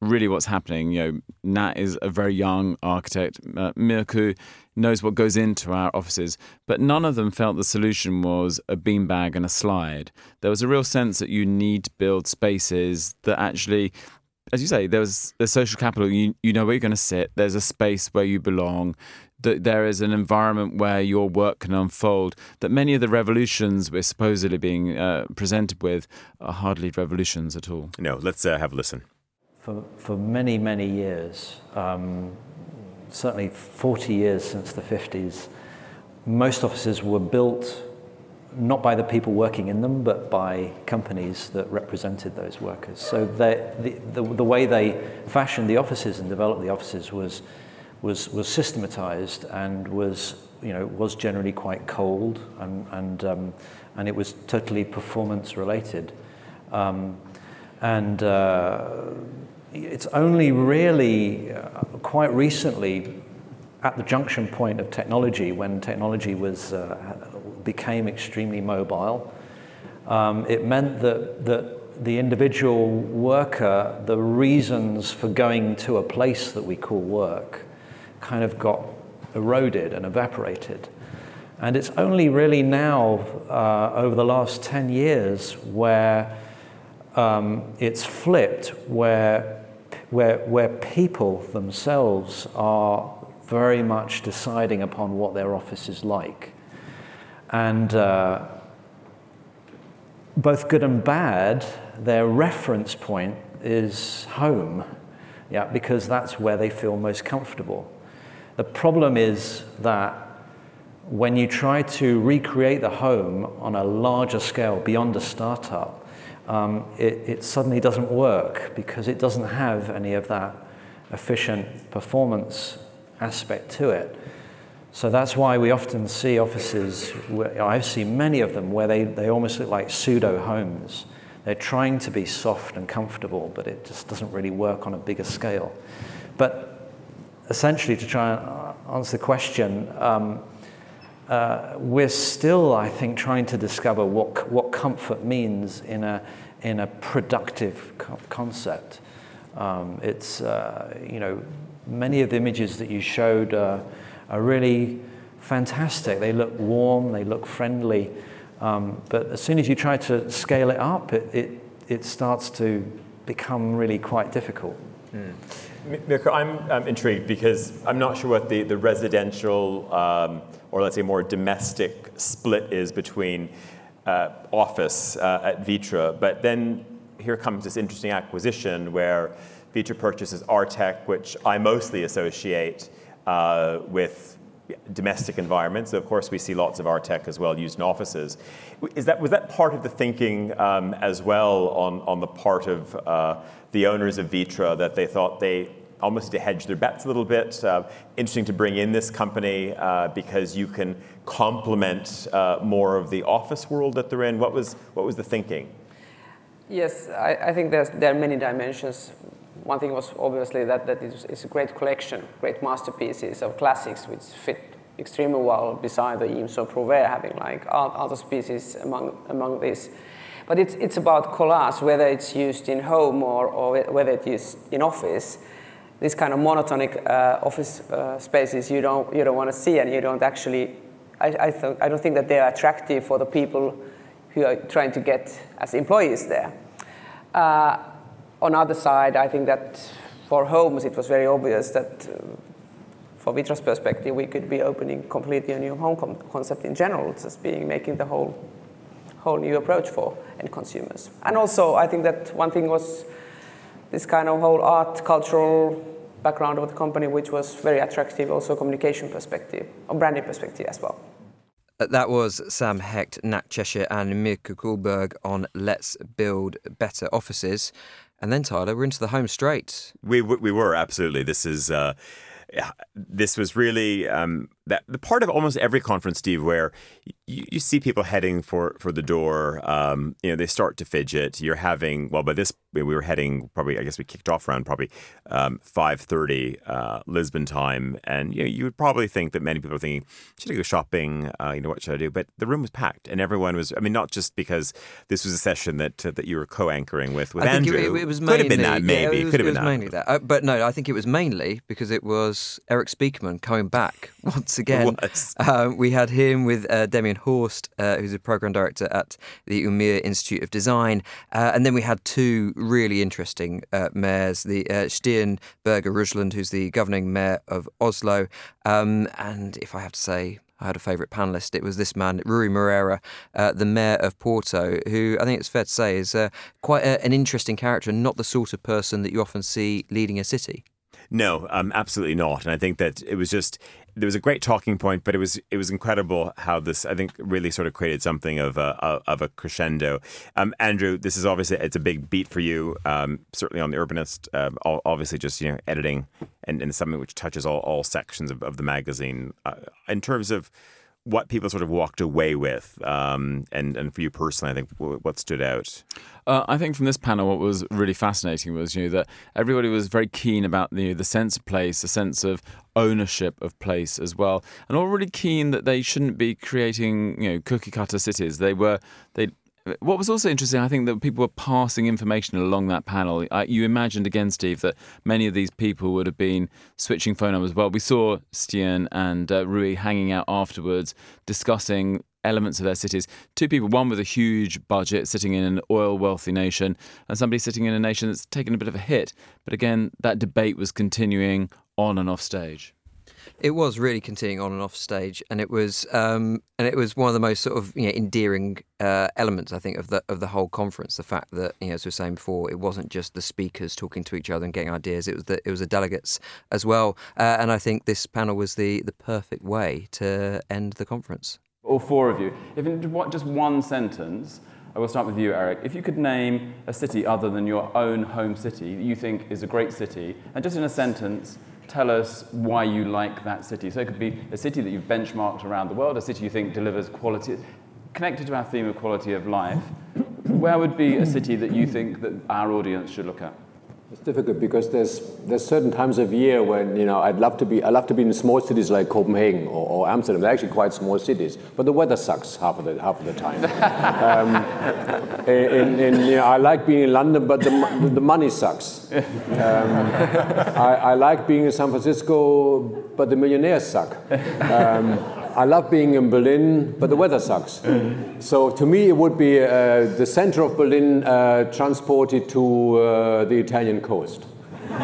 really what's happening. You know, Nat is a very young architect. Uh, Mirkku knows what goes into our offices, but none of them felt the solution was a beanbag and a slide. There was a real sense that you need to build spaces that actually as you say, there's the social capital. You you know where you're going to sit. There's a space where you belong. That there is an environment where your work can unfold. That many of the revolutions we're supposedly being uh, presented with are hardly revolutions at all. No, let's uh, have a listen. For for many many years, um, certainly 40 years since the 50s, most offices were built not by the people working in them, but by companies that represented those workers. So they, the, the, the, way they fashioned the offices and developed the offices was, was, was systematized and was, you know, was generally quite cold and, and, um, and it was totally performance related. Um, and uh, it's only really uh, quite recently at the junction point of technology when technology was uh, became extremely mobile. Um, it meant that, that the individual worker, the reasons for going to a place that we call work, kind of got eroded and evaporated. And it's only really now, uh, over the last 10 years, where um, it's flipped, where, where, where people themselves are very much deciding upon what their office is like. And uh, both good and bad, their reference point is home, yeah, because that's where they feel most comfortable. The problem is that when you try to recreate the home on a larger scale beyond a startup, um, it, it suddenly doesn't work because it doesn't have any of that efficient performance aspect to it. So that's why we often see offices, where, I've seen many of them, where they, they almost look like pseudo homes. They're trying to be soft and comfortable, but it just doesn't really work on a bigger scale. But essentially, to try and answer the question, um, uh, we're still, I think, trying to discover what, what comfort means in a, in a productive co- concept. Um, it's, uh, you know, many of the images that you showed. Uh, are really fantastic. They look warm, they look friendly. Um, but as soon as you try to scale it up, it, it, it starts to become really quite difficult. Mm. I'm, I'm, intrigued because I'm not sure what the, the residential um, or let's say more domestic split is between uh, office uh, at Vitra, but then here comes this interesting acquisition where Vitra purchases Artek, which I mostly associate uh, with domestic environments. Of course, we see lots of Artek as well used in offices. Is that, was that part of the thinking um, as well on, on the part of uh, the owners of Vitra that they thought they almost to hedge their bets a little bit? Uh, interesting to bring in this company uh, because you can complement uh, more of the office world that they're in. What was, what was the thinking? Yes, I, I think there are many dimensions one thing was obviously that, that it's, a great collection, great masterpieces of classics which fit extremely well beside the or Prouvé having like other species among, among these. But it's, it's about collage, whether it's used in home or, or whether it's used in office. This kind of monotonic uh, office uh, spaces you don't, you don't want to see and you don't actually, I, I, th- I don't think that they're attractive for the people who are trying to get as employees there. Uh, on other side, I think that for homes, it was very obvious that uh, for Vitra's perspective, we could be opening completely a new home com- concept in general, just being making the whole whole new approach for end consumers. And also, I think that one thing was this kind of whole art cultural background of the company, which was very attractive, also communication perspective, or branding perspective as well. Uh, that was Sam Hecht, Nat Cheshire, and Mirkku Kullberg on Let's Build Better Offices. And then Tyler, we're into the home straight. We we were absolutely. This is. Uh, this was really um, that the part of almost every conference, Steve, where you, you see people heading for for the door. Um, you know, they start to fidget. You're having well, by this we were heading probably. I guess we kicked off around probably um, five thirty uh, Lisbon time, and you know, you would probably think that many people are thinking, should I go shopping? Uh, you know, what should I do? But the room was packed, and everyone was. I mean, not just because this was a session that uh, that you were co-anchoring with with I Andrew. It, it was could mainly, have been that, maybe. Yeah, it was, could have it been was that. mainly that. Uh, but no, I think it was mainly because it was Erik Spiekermann coming back <laughs> once again. <laughs> Um, we had him with uh, Damien Horst, uh, who's a program director at the Umeå Institute of Design, uh, and then we had two really interesting uh, mayors: the uh, Stian Berger Røsland, who's the governing mayor of Oslo, um, and if I have to say. I had a favourite panelist. It was this man, Rui Moreira, uh, the mayor of Porto, who I think it's fair to say is uh, quite a, an interesting character and not the sort of person that you often see leading a city. No, um, absolutely not. And I think that it was just there was a great talking point, but it was it was incredible how this I think really sort of created something of a of a crescendo. Um, Andrew, this is obviously it's a big beat for you, um, certainly on the Urbanist. Um, obviously, just you know editing and, and something which touches all, all sections of, of the magazine. Uh, in terms of what people sort of walked away with, um, and and for you personally, I think what stood out. Uh, I think from this panel, what was really fascinating was you know that everybody was very keen about the the sense of place, the sense of ownership of place as well, and all really keen that they shouldn't be creating you know cookie cutter cities. They were they what was also interesting, I think that people were passing information along that panel. I, you imagined again, Steve, that many of these people would have been switching phone numbers. Well, we saw Stian and uh, Rui hanging out afterwards, discussing elements of their cities. Two people, one with a huge budget sitting in an oil wealthy nation, and somebody sitting in a nation that's taken a bit of a hit. But again, that debate was continuing on and off stage. It was really continuing on and off stage, and it was um, and it was one of the most sort of you know, endearing uh, elements, I think, of the of the whole conference. The fact that you know, as we were saying before, it wasn't just the speakers talking to each other and getting ideas; it was the it was the delegates as well. Uh, and I think this panel was the the perfect way to end the conference. All four of you, if in just one sentence. I will start with you, Erik. If you could name a city other than your own home city that you think is a great city, and just in a sentence, tell us why you like that city. So it could be a city that you've benchmarked around the world, a city you think delivers quality, connected to our theme of quality of life. Where would be a city that you think that our audience should look at? It's difficult because there's there's certain times of year when you know I'd love to be I love to be in small cities like Copenhagen or, or Amsterdam. They're actually quite small cities, but the weather sucks half of the half of the time. <laughs> um, in, in, you know, I like being in London, but the the money sucks. Um, I, I, like being in San Francisco, but the millionaires suck. Um, I love being in Berlin, but the weather sucks. So to me, it would be uh, the center of Berlin uh, transported to uh, the Italian coast. <laughs> I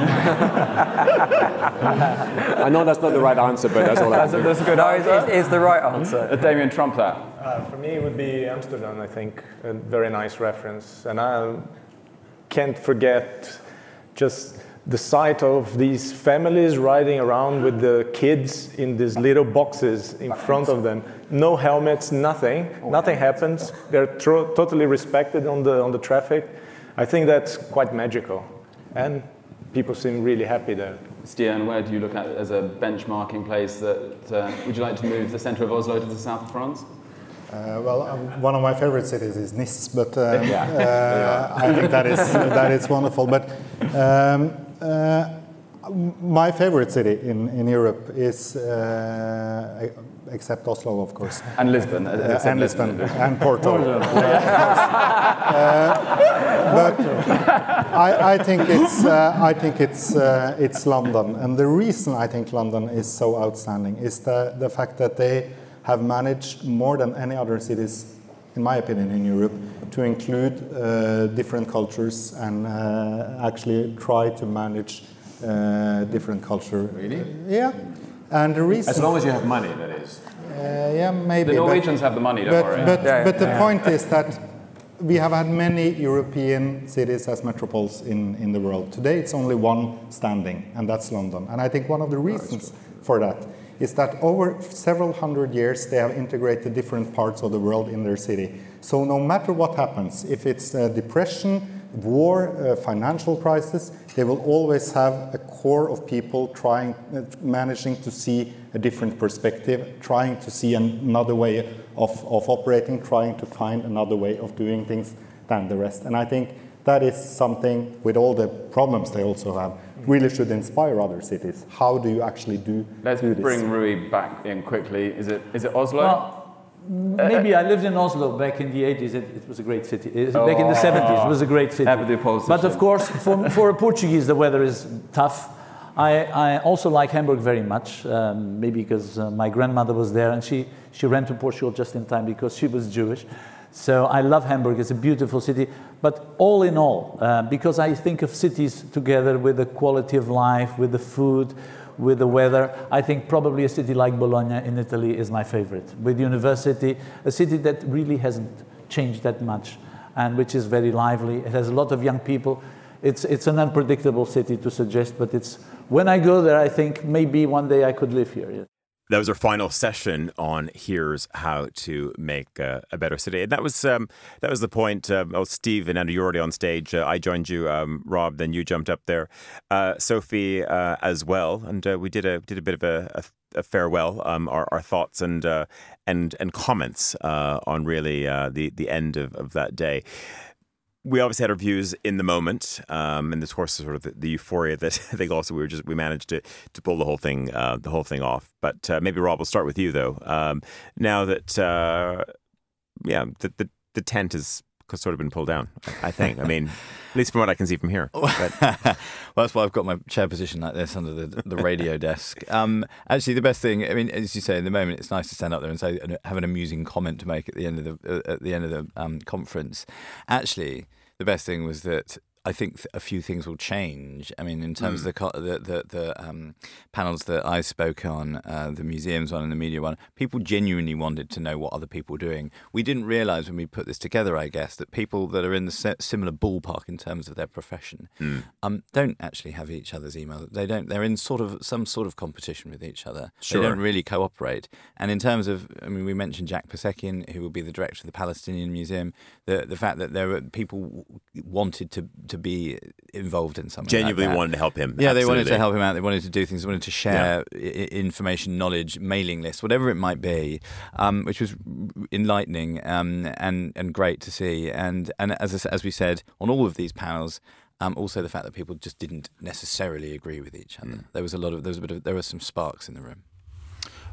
know that's not the right answer, but that's all I that's, a, that's a good no, answer. It's, it's the right answer. Uh, Damien, trump that. Uh, for me, it would be Amsterdam, I think. A very nice reference. And I can't forget just the sight of these families riding around with the kids in these little boxes in front of them. No helmets, nothing. Nothing happens. They're tro- totally respected on the, on the traffic. I think that's quite magical. And people seem really happy there. Stian, where do you look at as a benchmarking place that uh, would you like to move the centre of Oslo to the south of France? Uh, well, um, one of my favorite cities is Nice, but um, <laughs> yeah. uh, I think that is that is wonderful. But um, my favorite city in, in Europe is, uh, except Oslo, of course. <laughs> And Lisbon. Uh, and Lisbon. and Porto. <laughs> but I, I, think it's, uh, I think it's, uh, it's London. And the reason I think London is so outstanding is the, the fact that they have managed more than any other cities in my opinion, in Europe, to include uh, different cultures and uh, actually try to manage uh, different culture. Really? Yeah. And the reason. As long as you have money, that is. Uh, yeah, maybe. The Norwegians but, have the money, don't but, worry. But, yeah, but the yeah. point is that we have had many European cities as metropoles in, in the world. Today it's only one standing, and that's London. And I think one of the reasons for that is that over several hundred years they have integrated different parts of the world in their city. So no matter what happens, if it's uh, depression, war, uh, financial crisis, they will always have a core of people trying, uh, managing to see a different perspective, trying to see another way of, of operating, trying to find another way of doing things than the rest. And I think that is something, with all the problems they also have, really should inspire other cities. How do you actually do, Let's do this? bring Rui back in quickly. Is it is it Oslo? Well, Maybe I lived in Oslo back in the 80s. It, it was a great city. It- Back in the 70s, it was a great city. Have the opposition. But of course, for, for a Portuguese, the weather is tough. I, I also like Hamburg very much, um, maybe because uh, my grandmother was there and she, she ran to Portugal just in time because she was Jewish. So I love Hamburg. It's a beautiful city. But all in all, uh, because I think of cities together with the quality of life, with the food, with the weather, I think probably a city like Bologna in Italy is my favorite. With university, a city that really hasn't changed that much and which is very lively. It has a lot of young people. It's, it's an unpredictable city to suggest, but it's when I go there, I think maybe one day I could live here. That was our final session on here's how to make a better city, and that was um, that was the point. Um, oh, Steve and Andrew, you're already on stage. Uh, I joined you, um, Rob. Then you jumped up there, uh, Sophie uh, as well, and uh, we did a did a bit of a, a, a farewell, um, our, our thoughts and uh, and and comments on really the the end of, of that day we obviously had our views in the moment, um, and this course is sort of the, the euphoria that <laughs> I think also we were just we managed to to pull the whole thing uh, the whole thing off. But uh, maybe Rob, we'll start with you though. Um, now that uh, yeah, the, the the tent has sort of been pulled down. I think. I mean, at least from what I can see from here. But, <laughs> well, that's why I've got my chair position like this under the, the radio desk. Um, actually, the best thing, I mean, as you say, in the moment, it's nice to stand up there and say have an amusing comment to make at the end of the uh, at the end of the um, conference. Actually, the best thing was that. I think a few things will change. I mean, in terms Mm. of the co- the the, the um, panels that I spoke on, uh, the museums one and the media one, people genuinely wanted to know what other people were doing. We didn't realise when we put this together, I guess, that people that are in the similar ballpark in terms of their profession Mm. um, don't actually have each other's email. They don't. They're in sort of some sort of competition with each other. Sure. They don't really cooperate. And in terms of, I mean, we mentioned Jack Persekian, who will be the director of the Palestinian Museum. The the fact that there were people wanted to to be involved in something. like Genuinely that. wanted to help him. Yeah, they wanted to help him out. They wanted to do things. They wanted to share i- i- information, knowledge, mailing lists, whatever it might be, um, which was enlightening um, and and great to see. And and as as we said on all of these panels. Um, also, the fact that people just didn't necessarily agree with each other. There was a lot of there was a bit of there were some sparks in the room.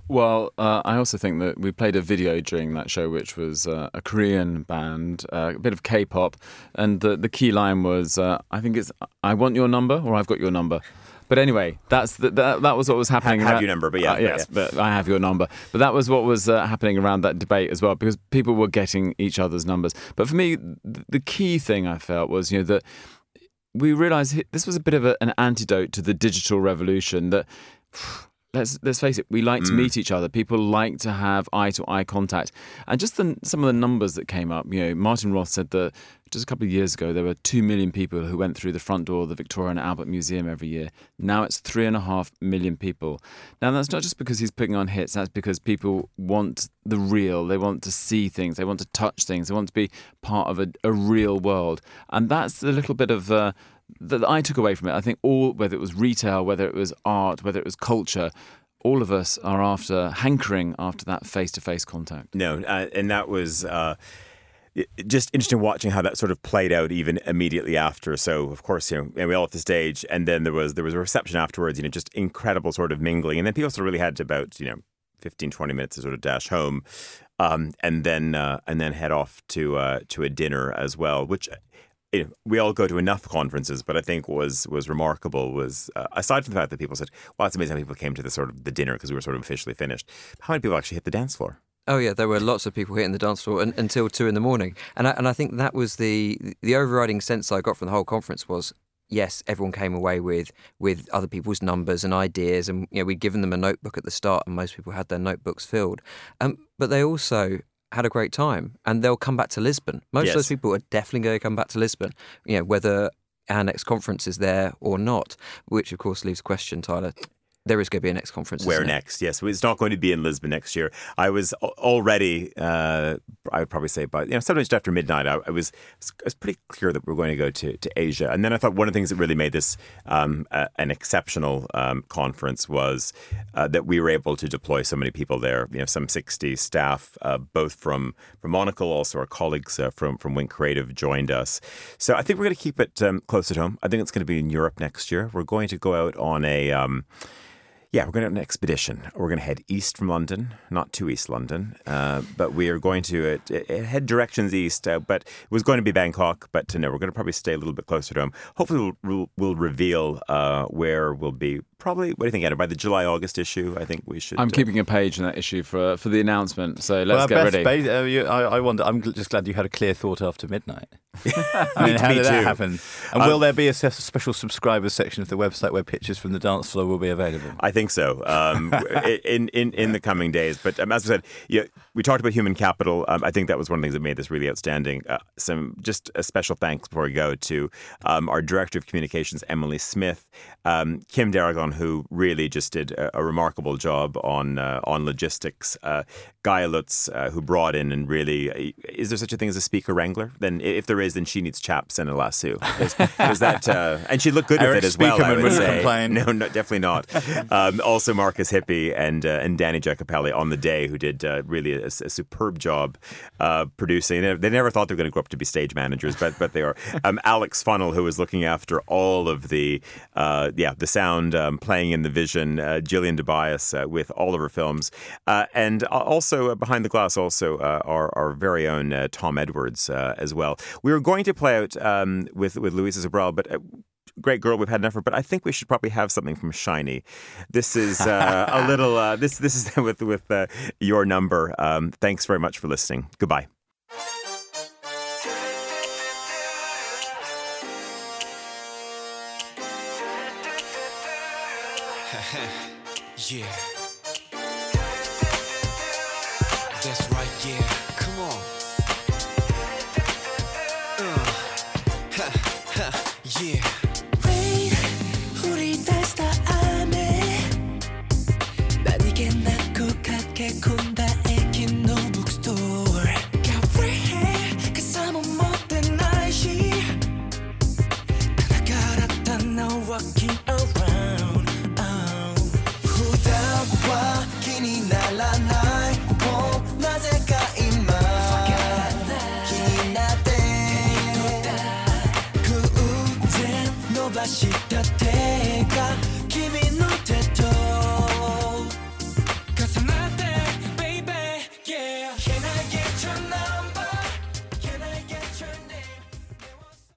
Well, uh, I also think that we played a video during that show, which was uh, a Korean band, uh, a bit of K-pop, and the the key line was, uh, "I think it's I want your number or I've got your number." But anyway, that's the, that. That was what was happening. have around- your number, but yeah, Uh, yes, yeah. but I have your number. But that was what was uh, happening around that debate as well, because people were getting each other's numbers. But for me, the key thing I felt was, you know, that we realized this was a bit of a, an antidote to the digital revolution that let's let's face it we like to Mm. meet each other. People like to have eye to eye contact. And just the, some of the numbers that came up you know martin roth said that just a couple of years ago there were 2 million people who went through the front door of the victoria and albert museum every year. Now it's three and a half million people. Now that's not just because he's putting on hits. That's because people want the real. They want to see things. They want to touch things. They want to be part of a, a real world. And that's a little bit of uh, that I took away from it. I think all, whether it was retail, whether it was art, whether it was culture, all of us are after hankering after that face to face contact. No, uh, and that was uh, just interesting watching how that sort of played out even immediately after. So of course, you know, and we all at the stage, and then there was there was a reception afterwards. You know, just incredible sort of mingling, and then people sort of really had about you know 15, 20 minutes to sort of dash home, um, and then uh, and then head off to uh, to a dinner as well, which. You know, we all go to enough conferences, but I think was was remarkable was uh, aside from the fact that people said, "Well, it's amazing how people came to the sort of the dinner because we were sort of officially finished." How many people actually hit the dance floor? Oh yeah, there were lots of people hitting the dance floor un, until two in the morning, and I, and I think that was the the overriding sense I got from the whole conference was yes, everyone came away with with other people's numbers and ideas, and you know we'd given them a notebook at the start, and most people had their notebooks filled, um, but they also had a great time, and they'll come back to Lisbon. Most of those people are definitely going to come back to Lisbon, you know whether our next conference is there or not, which of course leaves a question, Tyler. There is going to be a next conference. Where isn't it? next? Yes, it's not going to be in Lisbon next year. I was already, uh, I would probably say, but you know, sometimes after midnight, I, I was it was pretty clear that we are going to go to, to Asia. And then I thought one of the things that really made this um, a, an exceptional um, conference was uh, that we were able to deploy so many people there. You know, some sixty staff, uh, both from from Monocle, also our colleagues uh, from from Winkreative joined us. So I think we're going to keep it um, close at home. I think it's going to be in Europe next year. We're going to go out on a um, yeah, we're going to have an expedition. We're going to head east from London, not to East London, uh, but we are going to uh, uh, head directions east. Uh, but it was going to be Bangkok, but uh, no, we're going to probably stay a little bit closer to home. Hopefully, we'll, we'll, we'll reveal uh, where we'll be. Probably, what do you think, Adam? By the July August issue, I think we should. I'm uh, keeping a page in that issue for for the announcement. So let's well, get ready. Beth, uh, you, I, I wonder. I'm gl- just glad you had a clear thought after midnight. <laughs> I mean, Me- how me did that too. happen? And Um, will there be a special subscribers section of the website where pictures from the dance floor will be available? I think so. Um, <laughs> in, in in the coming days, but um, as I said, yeah, we talked about human capital. Um, I think that was one of the things that made this really outstanding. Uh, some just a special thanks before we go to um, our director of communications, Emily Smith, um, Kim Darragon, who really just did a, a remarkable job on uh, on logistics. Uh, Guy Lutz, uh, who brought in and really, is there such a thing as a speaker wrangler? Then if there is, then she needs chaps and a lasso. Because that, uh, and she looked good Eric with it as well. I would say. complain. No, no, definitely not. Um, also, Markus Hippi and uh, and Danny Giacopelli on the day, who did uh, really a, a superb job uh, producing. They, they never thought they were going to grow up to be stage managers, but but they are. Um, Alex Funnel, who was looking after all of the uh, yeah the sound, um, playing in the vision. Uh, Gillian DeBias uh, with all of her films, uh, and also uh, behind the glass, also uh, our our very own uh, Tom Edwards uh, as well. We were going to play out um, with with Luísa Sobral, but. Uh, great girl we've had enough of, but I think we should probably have something from Shiny. This is uh, a <laughs> little. Uh, this this is <laughs> with with uh, your number. Um, thanks very much for listening. Goodbye. Yeah.